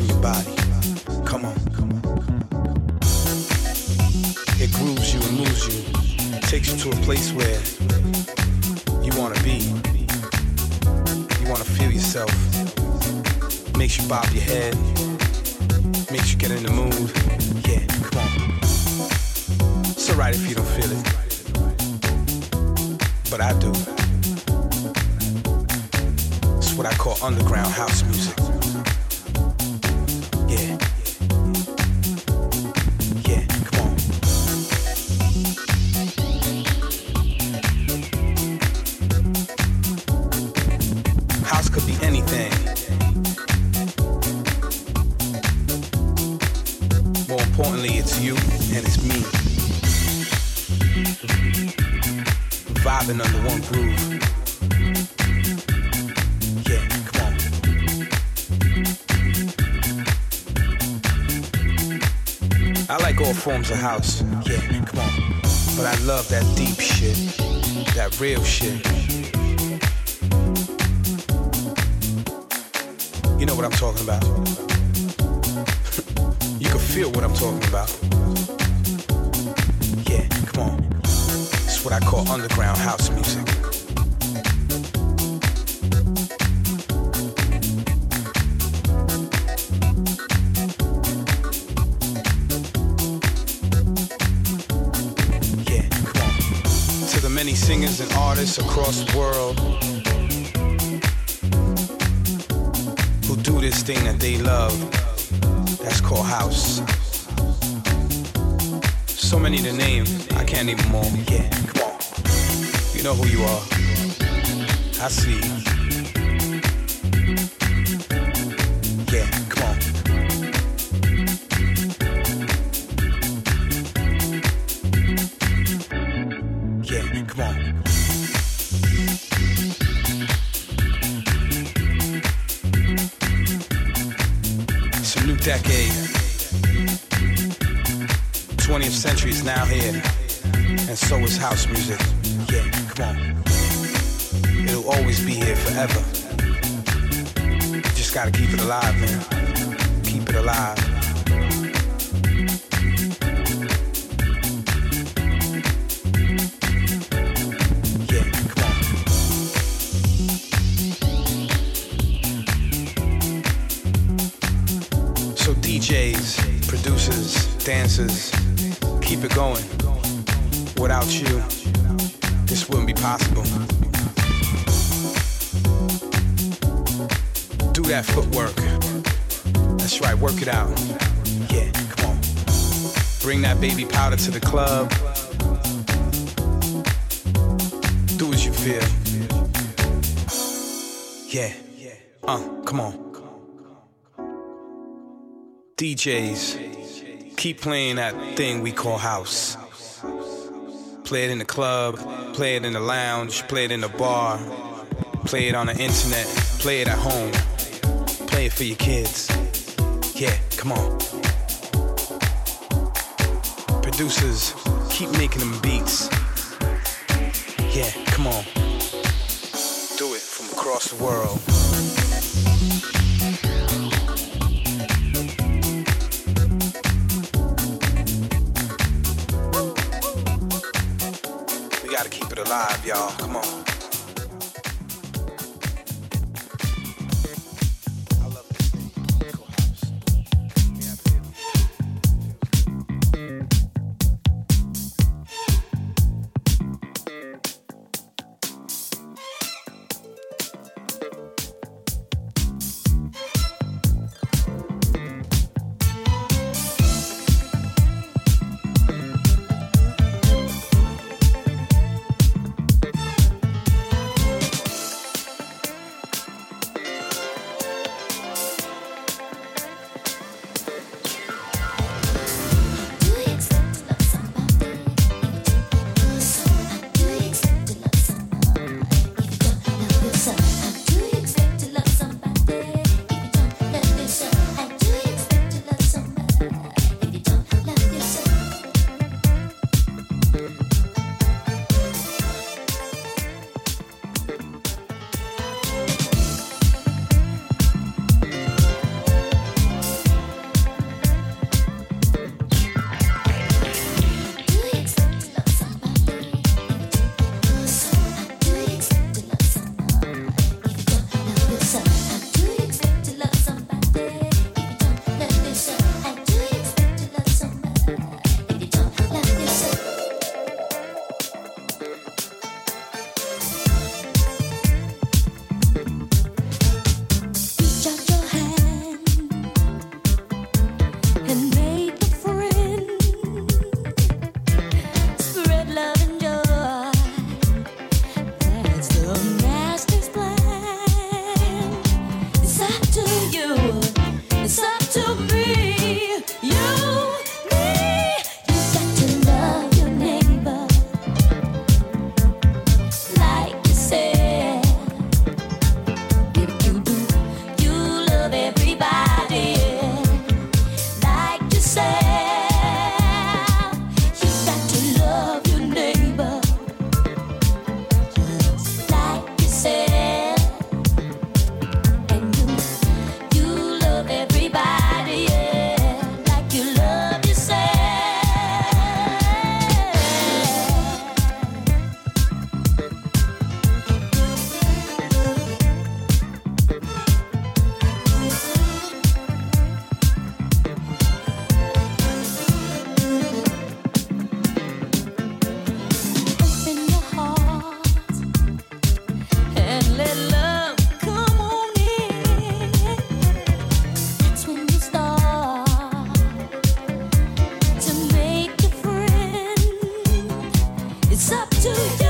in your body. Come on. It grooves you and moves you, It takes you to a place where you want to be. You want to feel yourself. Makes you bob your head. Makes you get in the mood. Yeah, come on. It's alright if you don't feel it. But I do. It's what I call underground house music. like all forms of house. Yeah, come on. But I love that deep shit, that real shit. You know what I'm talking about. you can feel what I'm talking about. Yeah, come on. It's what I call underground house music. Artists across the world who do this thing that they love, that's called house. So many to name, I can't even all. Yeah, come on. You know who you are. I see. Now here, and so is house music. Yeah, come on. It'll always be here forever. You just gotta keep it alive, man. Keep it alive. Yeah, come on. So DJs, producers, dancers. Without you, this wouldn't be possible. Do that footwork. That's right, work it out. Yeah, come on. Bring that baby powder to the club. Do as you feel. Yeah, uh, come on. DJs, keep playing that thing we call house. Play it in the club, play it in the lounge, play it in the bar, play it on the internet, play it at home, play it for your kids. Yeah, come on. Producers, keep making them beats. Yeah, come on. Do it from across the world. Alive, y'all. Come on. It's up to you.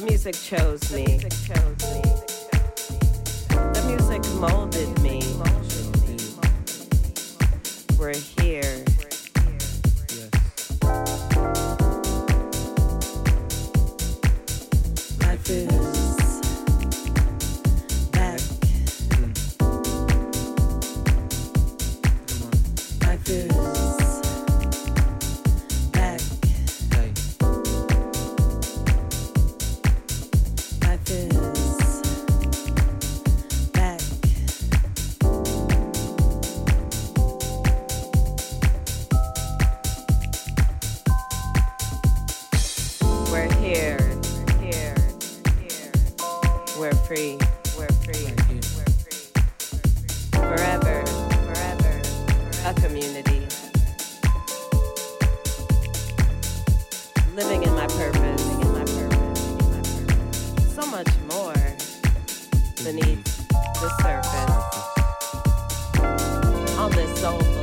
Music chose me. soul.